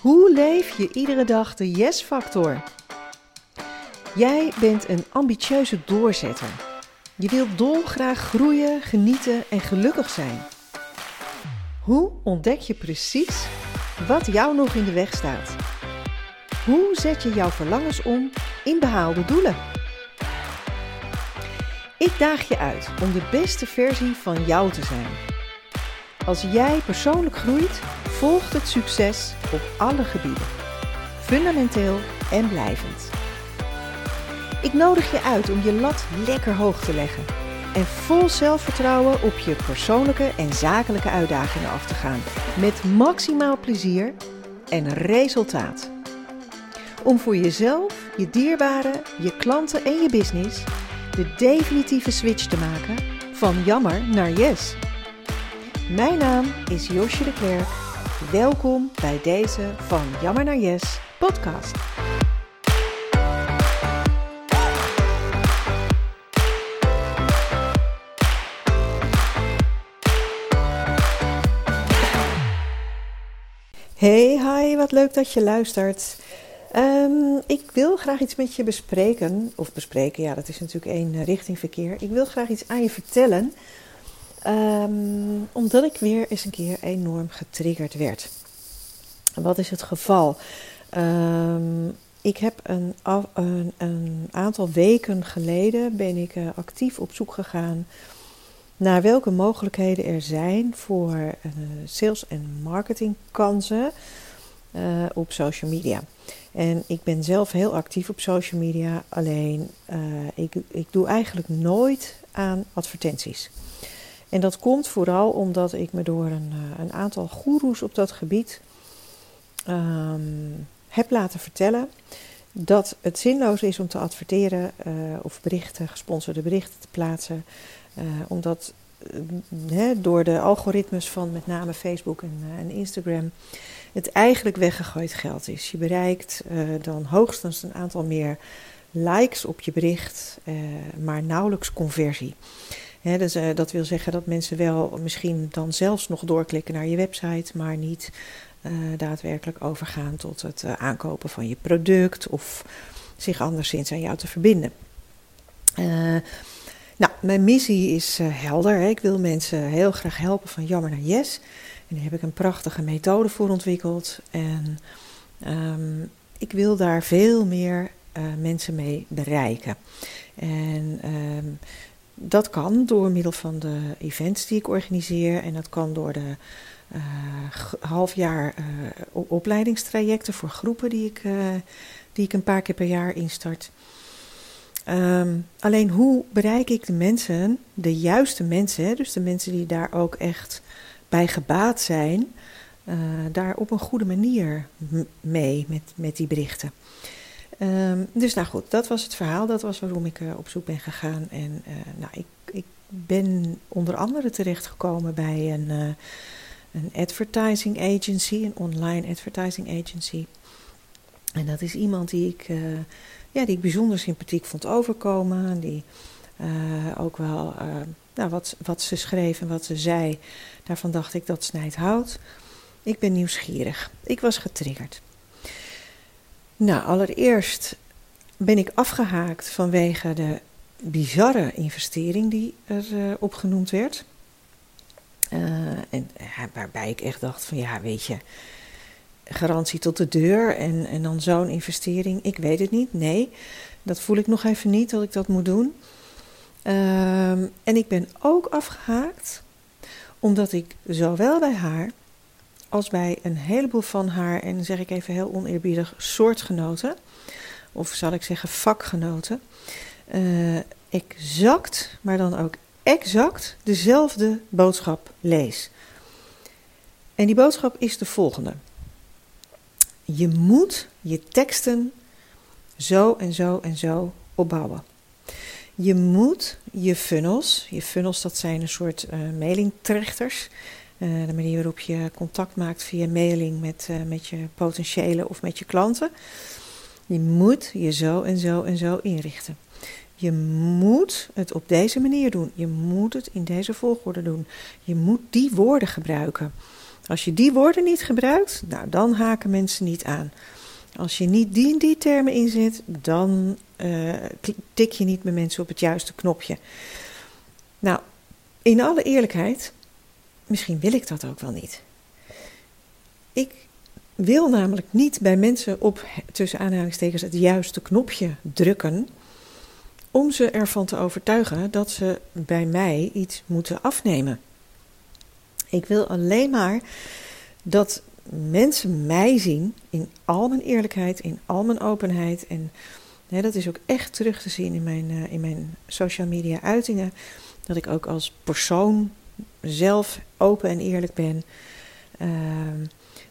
Hoe leef je iedere dag de yes-factor? Jij bent een ambitieuze doorzetter. Je wilt dolgraag groeien, genieten en gelukkig zijn. Hoe ontdek je precies wat jou nog in de weg staat? Hoe zet je jouw verlangens om in behaalde doelen? Ik daag je uit om de beste versie van jou te zijn. Als jij persoonlijk groeit, volgt het succes op alle gebieden. Fundamenteel en blijvend. Ik nodig je uit om je lat lekker hoog te leggen en vol zelfvertrouwen op je persoonlijke en zakelijke uitdagingen af te gaan. Met maximaal plezier en resultaat. Om voor jezelf, je dierbaren, je klanten en je business de definitieve switch te maken van jammer naar yes. Mijn naam is Josje de Klerk. Welkom bij deze van Jammer naar Yes podcast. Hey, hi, wat leuk dat je luistert. Um, ik wil graag iets met je bespreken. Of bespreken, ja, dat is natuurlijk één eh, richting verkeer. Ik wil graag iets aan je vertellen. Um, omdat ik weer eens een keer enorm getriggerd werd. Wat is het geval? Um, ik heb een, een, een, aantal weken geleden ben ik uh, actief op zoek gegaan naar welke mogelijkheden er zijn voor uh, sales- en marketingkansen uh, op social media. En ik ben zelf heel actief op social media, alleen ik, ik doe eigenlijk nooit aan advertenties. En dat komt vooral omdat ik me door een, een aantal goeroes op dat gebied um, heb laten vertellen dat het zinloos is om te adverteren uh, of berichten, gesponsorde berichten te plaatsen. Uh, omdat door de algoritmes van met name Facebook en, en, Instagram het eigenlijk weggegooid geld is. Je bereikt dan hoogstens een aantal meer likes op je bericht, maar nauwelijks conversie. Dus, dat wil zeggen dat mensen wel misschien dan zelfs nog doorklikken naar je website, maar niet uh, daadwerkelijk overgaan tot het uh, aankopen van je product of zich anderszins aan jou te verbinden. Nou, mijn missie is helder. Ik wil mensen heel graag helpen van jammer naar yes. En daar heb ik een prachtige methode voor ontwikkeld. En um, ik wil daar veel meer mensen mee bereiken. En um, dat kan door middel van de events die ik organiseer. En dat kan door de uh, half jaar uh, opleidingstrajecten voor groepen die ik, uh, die ik een paar keer per jaar instart. Um, alleen hoe bereik ik de mensen, de juiste mensen, dus de mensen die daar ook echt bij gebaat zijn, daar op een goede manier mee met, met die berichten. Um, dus nou goed, dat was het verhaal, dat was waarom ik op zoek ben gegaan. En nou, ik, ik ben onder andere terechtgekomen bij een een advertising agency, een online advertising agency. En dat is iemand die ik, ja, die ik bijzonder sympathiek vond overkomen. Die ook wel, nou, wat, wat ze schreef en wat ze zei, daarvan dacht ik dat snijdt hout. Ik ben nieuwsgierig. Ik was getriggerd. Nou, allereerst ben ik afgehaakt vanwege de bizarre investering die er opgenoemd werd. Uh, en ja, waarbij ik echt dacht van ja, weet je, garantie tot de deur en, en dan zo'n investering, ik weet het niet. Nee, dat voel ik nog even niet dat ik dat moet doen. Uh, en ik ben ook afgehaakt omdat ik zowel bij haar als bij een heleboel van haar, en zeg ik even heel oneerbiedig, soortgenoten, of zal ik zeggen vakgenoten, uh, exact, maar dan ook exact dezelfde boodschap lees. En die boodschap is de volgende. Je moet je teksten zo en zo en zo opbouwen. Je moet je funnels, je funnels dat zijn een soort uh, mailingtrechters, uh, de manier waarop je contact maakt via mailing met, uh, met je potentiële of met je klanten. Je moet je zo en zo en zo inrichten. Je moet het op deze manier doen. Je moet het in deze volgorde doen. Je moet die woorden gebruiken. Als je die woorden niet gebruikt, nou, dan haken mensen niet aan. Als je niet die en die termen inzet, dan uh, tik je niet met mensen op het juiste knopje. Nou, in alle eerlijkheid, misschien wil ik dat ook wel niet. Ik wil namelijk niet bij mensen op tussen aanhalingstekens het juiste knopje drukken om ze ervan te overtuigen dat ze bij mij iets moeten afnemen. Ik wil alleen maar dat mensen mij zien in al mijn eerlijkheid, in al mijn openheid. En hè, dat is ook echt terug te zien in mijn, uh, in mijn social media uitingen. Dat ik ook als persoon zelf open en eerlijk ben. Uh,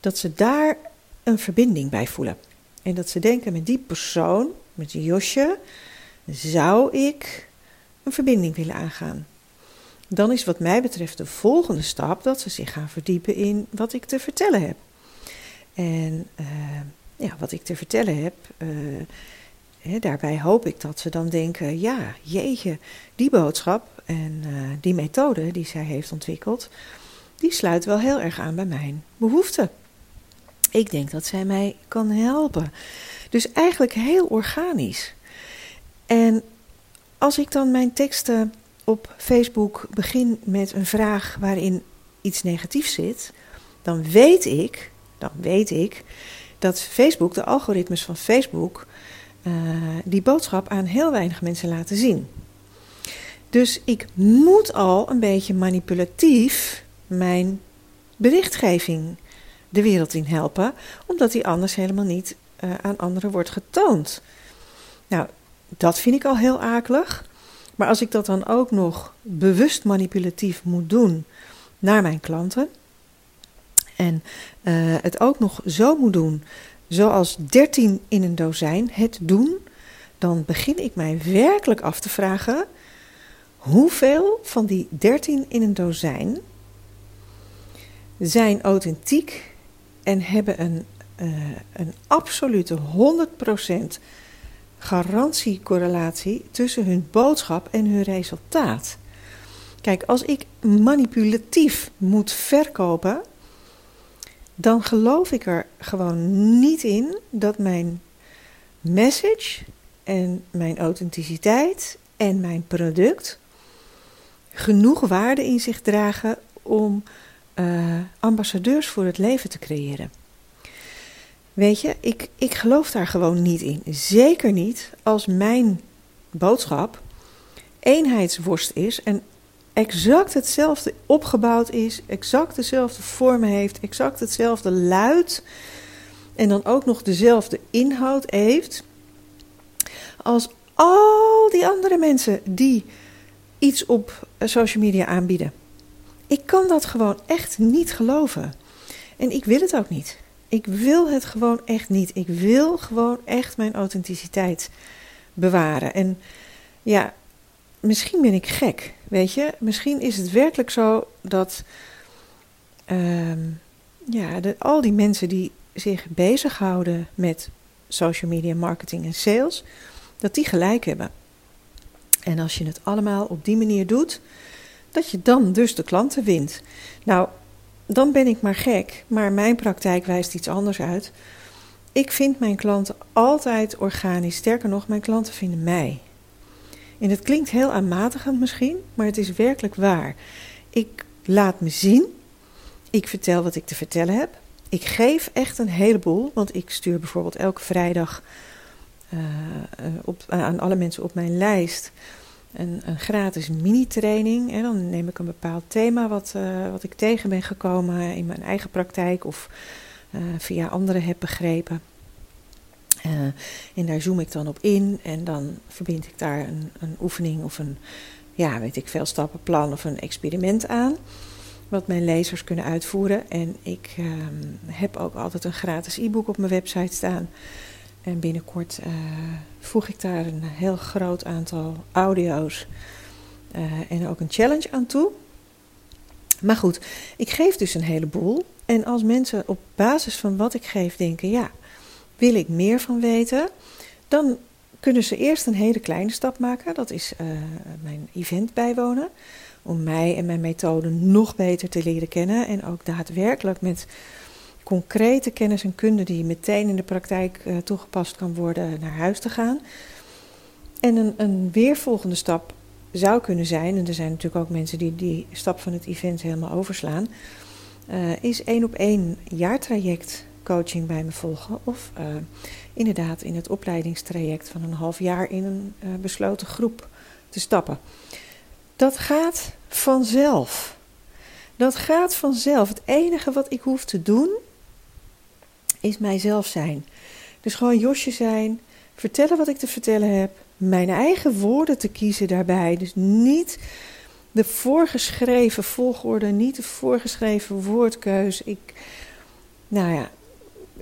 dat ze daar een verbinding bij voelen. En dat ze denken met die persoon, met Josje, zou ik een verbinding willen aangaan. Dan is wat mij betreft de volgende stap dat ze zich gaan verdiepen in wat ik te vertellen heb. En uh, ja, wat ik te vertellen heb, uh, hè, daarbij hoop ik dat ze dan denken: ja, jeetje, die boodschap en uh, die methode die zij heeft ontwikkeld, die sluit wel heel erg aan bij mijn behoeften. Ik denk dat zij mij kan helpen. Dus eigenlijk heel organisch. En als ik dan mijn teksten op Facebook begin met een vraag waarin iets negatiefs zit, dan weet ik, dan weet ik dat Facebook, de algoritmes van Facebook, uh, die boodschap aan heel weinig mensen laten zien. Dus ik moet al een beetje manipulatief mijn berichtgeving de wereld in helpen, omdat die anders helemaal niet uh, aan anderen wordt getoond. Nou, dat vind ik al heel akelig. Maar als ik dat dan ook nog bewust manipulatief moet doen naar mijn klanten. En uh, het ook nog zo moet doen, zoals 13 in een dozijn het doen. Dan begin ik mij werkelijk af te vragen: hoeveel van die 13 in een dozijn zijn authentiek en hebben een, uh, een absolute 100% garantiecorrelatie tussen hun boodschap en hun resultaat. Kijk, als ik manipulatief moet verkopen, dan geloof ik er gewoon niet in dat mijn message en mijn authenticiteit en mijn product genoeg waarde in zich dragen om uh, ambassadeurs voor het leven te creëren. Weet je, ik, ik geloof daar gewoon niet in. Zeker niet als mijn boodschap eenheidsworst is en exact hetzelfde opgebouwd is, exact dezelfde vormen heeft, exact hetzelfde luid en dan ook nog dezelfde inhoud heeft als al die andere mensen die iets op social media aanbieden. Ik kan dat gewoon echt niet geloven. En ik wil het ook niet. Ik wil het gewoon echt niet. Ik wil gewoon echt mijn authenticiteit bewaren. En ja, misschien ben ik gek, weet je. Misschien is het werkelijk zo dat uh, ja, al die mensen die zich bezighouden met social media marketing en sales, dat die gelijk hebben. En als je het allemaal op die manier doet, dat je dan dus de klanten wint. Nou, dan ben ik maar gek, maar mijn praktijk wijst iets anders uit. Ik vind mijn klanten altijd organisch. Sterker nog, mijn klanten vinden mij. En het klinkt heel aanmatigend misschien, maar het is werkelijk waar. Ik laat me zien. Ik vertel wat ik te vertellen heb. Ik geef echt een heleboel, want ik stuur bijvoorbeeld elke vrijdag uh, op, aan alle mensen op mijn lijst een, een gratis mini-training. En dan neem ik een bepaald thema wat, wat ik tegen ben gekomen in mijn eigen praktijk of via anderen heb begrepen. En daar zoom ik dan op in en dan verbind ik daar een, een oefening of een, ja, weet ik veel, stappenplan of een experiment aan. Wat mijn lezers kunnen uitvoeren. En ik uh, heb ook altijd een gratis e-book op mijn website staan. En binnenkort uh, voeg ik daar een heel groot aantal audio's uh, en ook een challenge aan toe. Maar goed, ik geef dus een heleboel. En als mensen op basis van wat ik geef denken, ja, wil ik meer van weten, dan kunnen ze eerst een hele kleine stap maken. Dat is uh, mijn event bijwonen. om mij en mijn methode nog beter te leren kennen en ook daadwerkelijk met concrete kennis en kunde die meteen in de praktijk uh, toegepast kan worden naar huis te gaan. En een, een weervolgende stap zou kunnen zijn, en er zijn natuurlijk ook mensen die die stap van het event helemaal overslaan, uh, is één op één jaartraject coaching bij me volgen. Of uh, inderdaad in het opleidingstraject van een half jaar in een besloten groep te stappen. Dat gaat vanzelf. Dat gaat vanzelf. Het enige wat ik hoef te doen is mijzelf zijn. Dus gewoon Josje zijn, vertellen wat ik te vertellen heb, mijn eigen woorden te kiezen daarbij. Dus niet de voorgeschreven volgorde, niet de voorgeschreven woordkeus. Ik, nou ja,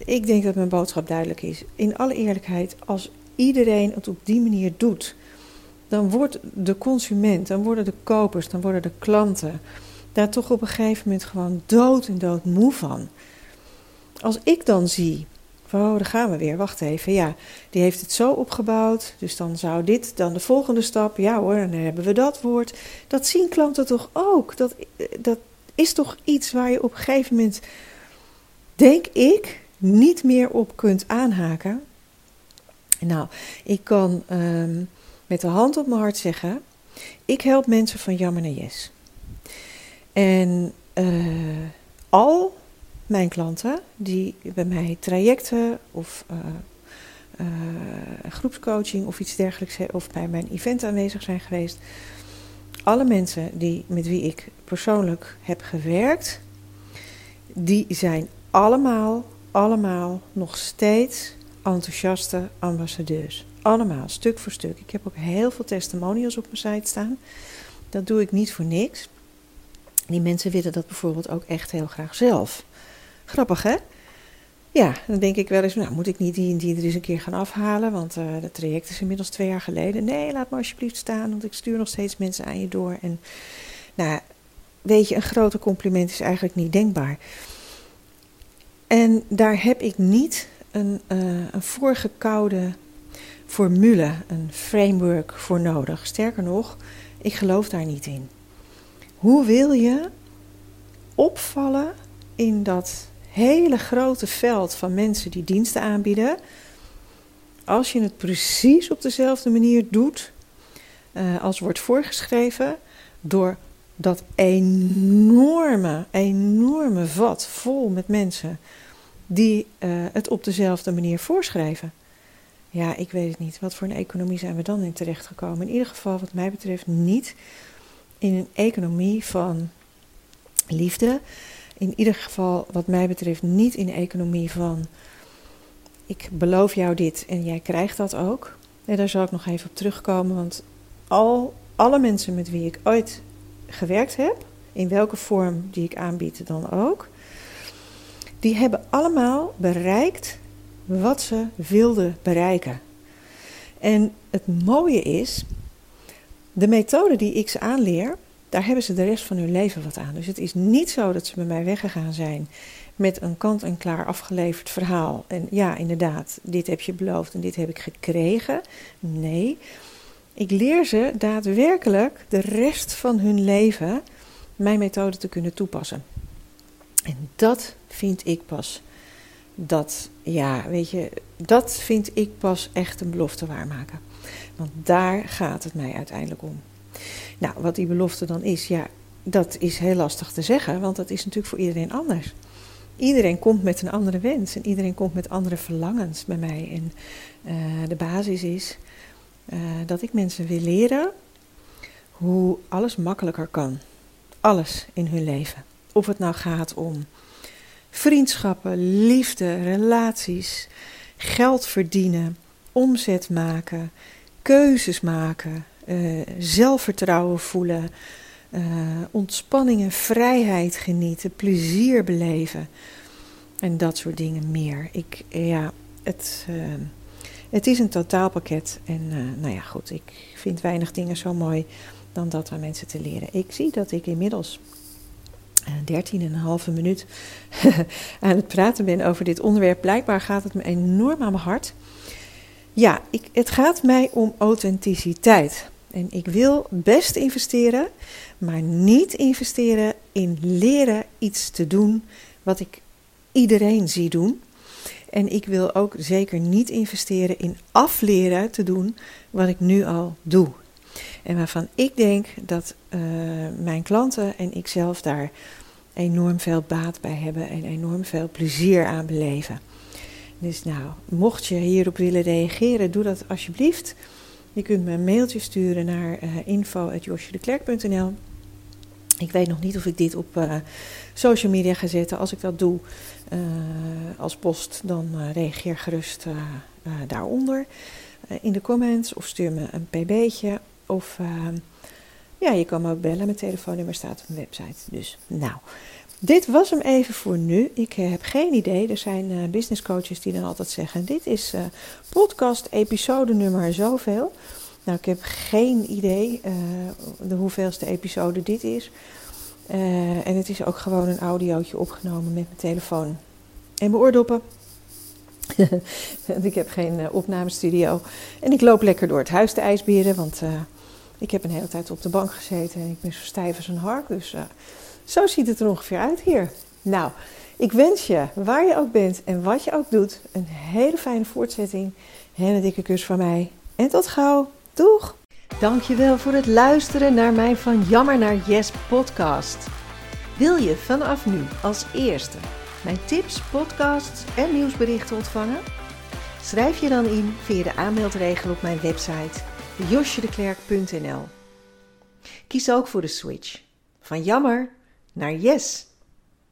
ik denk dat mijn boodschap duidelijk is. In alle eerlijkheid, als iedereen het op die manier doet, dan wordt de consument, dan worden de kopers, dan worden de klanten daar toch op een gegeven moment gewoon dood en dood moe van. Als ik dan zie, oh, daar gaan we weer, wacht even, ja, die heeft het zo opgebouwd, dus dan zou dit dan de volgende stap, ja hoor, dan hebben we dat woord. Dat zien klanten toch ook? Dat, dat is toch iets waar je op een gegeven moment, denk ik, niet meer op kunt aanhaken. Nou, ik kan ehm, met de hand op mijn hart zeggen: ik help mensen van jammer naar yes. En uh, al mijn klanten die bij mij trajecten of uh, uh, groepscoaching of iets dergelijks of bij mijn event aanwezig zijn geweest, alle mensen die, met wie ik persoonlijk heb gewerkt, die zijn allemaal allemaal nog steeds enthousiaste ambassadeurs. Allemaal, stuk voor stuk. Ik heb ook heel veel testimonials op mijn site staan. Dat doe ik niet voor niks. Die mensen willen dat bijvoorbeeld ook echt heel graag zelf. Grappig, hè? Ja, dan denk ik wel eens, nou moet ik niet die en die er eens een keer gaan afhalen, want uh, het traject is inmiddels twee jaar geleden. Nee, laat me alsjeblieft staan, want ik stuur nog steeds mensen aan je door. En nou, weet je, een groter compliment is eigenlijk niet denkbaar. En daar heb ik niet een, uh, een voorgekoude formule, een framework voor nodig. Sterker nog, ik geloof daar niet in. Hoe wil je opvallen in dat hele grote veld van mensen die diensten aanbieden, als je het precies op dezelfde manier doet uh, als wordt voorgeschreven, door dat enorme, enorme vat vol met mensen die uh, het op dezelfde manier voorschrijven. Ja, ik weet het niet. Wat voor een economie zijn we dan in terechtgekomen? In ieder geval, wat mij betreft, niet in een economie van liefde. In ieder geval, wat mij betreft, niet in een economie van ik beloof jou dit en jij krijgt dat ook. En daar zal ik nog even op terugkomen, want al, alle mensen met wie ik ooit gewerkt heb, in welke vorm die ik aanbied dan ook, die hebben allemaal bereikt wat ze wilden bereiken. En het mooie is, de methode die ik ze aanleer, daar hebben ze de rest van hun leven wat aan. Dus het is niet zo dat ze bij mij weggegaan zijn met een kant-en-klaar afgeleverd verhaal. En ja, inderdaad, dit heb je beloofd en dit heb ik gekregen. Nee, ik leer ze daadwerkelijk de rest van hun leven mijn methode te kunnen toepassen. En dat vind ik pas. Dat, ja, weet je, dat vind ik pas echt een belofte waarmaken. Want daar gaat het mij uiteindelijk om. Nou, wat die belofte dan is, ja, dat is heel lastig te zeggen, want dat is natuurlijk voor iedereen anders. Iedereen komt met een andere wens en iedereen komt met andere verlangens bij mij. En uh, de basis is uh, dat ik mensen wil leren hoe alles makkelijker kan. Alles in hun leven. Of het nou gaat om vriendschappen, liefde, relaties, geld verdienen, omzet maken, keuzes maken, uh, zelfvertrouwen voelen, uh, ontspanning en vrijheid genieten, plezier beleven en dat soort dingen meer. Ik, ja, het, uh, het is een totaalpakket en nou ja, goed, ik vind weinig dingen zo mooi dan dat aan mensen te leren. Ik zie dat ik inmiddels 13,5 minuut aan het praten ben over dit onderwerp. Blijkbaar gaat het me enorm aan mijn hart. Ja, ik, het gaat mij om authenticiteit. En ik wil best investeren, maar niet investeren in leren iets te doen wat ik iedereen zie doen. En ik wil ook zeker niet investeren in afleren te doen wat ik nu al doe. En waarvan ik denk dat uh, mijn klanten en ik zelf daar enorm veel baat bij hebben en enorm veel plezier aan beleven. Dus nou, mocht je hierop willen reageren, doe dat alsjeblieft. Je kunt me een mailtje sturen naar uh, Ik weet nog niet of ik dit op uh, social media ga zetten. Als ik dat doe uh, als post, dan reageer gerust daaronder in de comments of stuur me een pb'tje. Of ja, je kan me ook bellen. Mijn telefoonnummer staat op mijn website. Dus nou, dit was hem even voor nu. Ik heb geen idee. Er zijn uh, business coaches die dan altijd zeggen: Dit is uh, podcast episode nummer zoveel. Nou, ik heb geen idee de hoeveelste episode dit is. en het is ook gewoon een audiootje opgenomen met mijn telefoon en mijn oordoppen. ik heb geen opnamestudio. En ik loop lekker door het huis te ijsberen, want ik heb een hele tijd op de bank gezeten en ik ben zo stijf als een hark. Dus zo ziet het er ongeveer uit hier. Nou, ik wens je, waar je ook bent en wat je ook doet, een hele fijne voortzetting. En een dikke kus van mij. En tot gauw. Doeg! Dankjewel voor het luisteren naar mijn Van Jammer naar Yes podcast. Wil je vanaf nu als eerste mijn tips, podcasts en nieuwsberichten ontvangen? Schrijf je dan in via de aanmeldregel op mijn website josjedeklerk.nl. Kies ook voor de switch van jammer naar yes.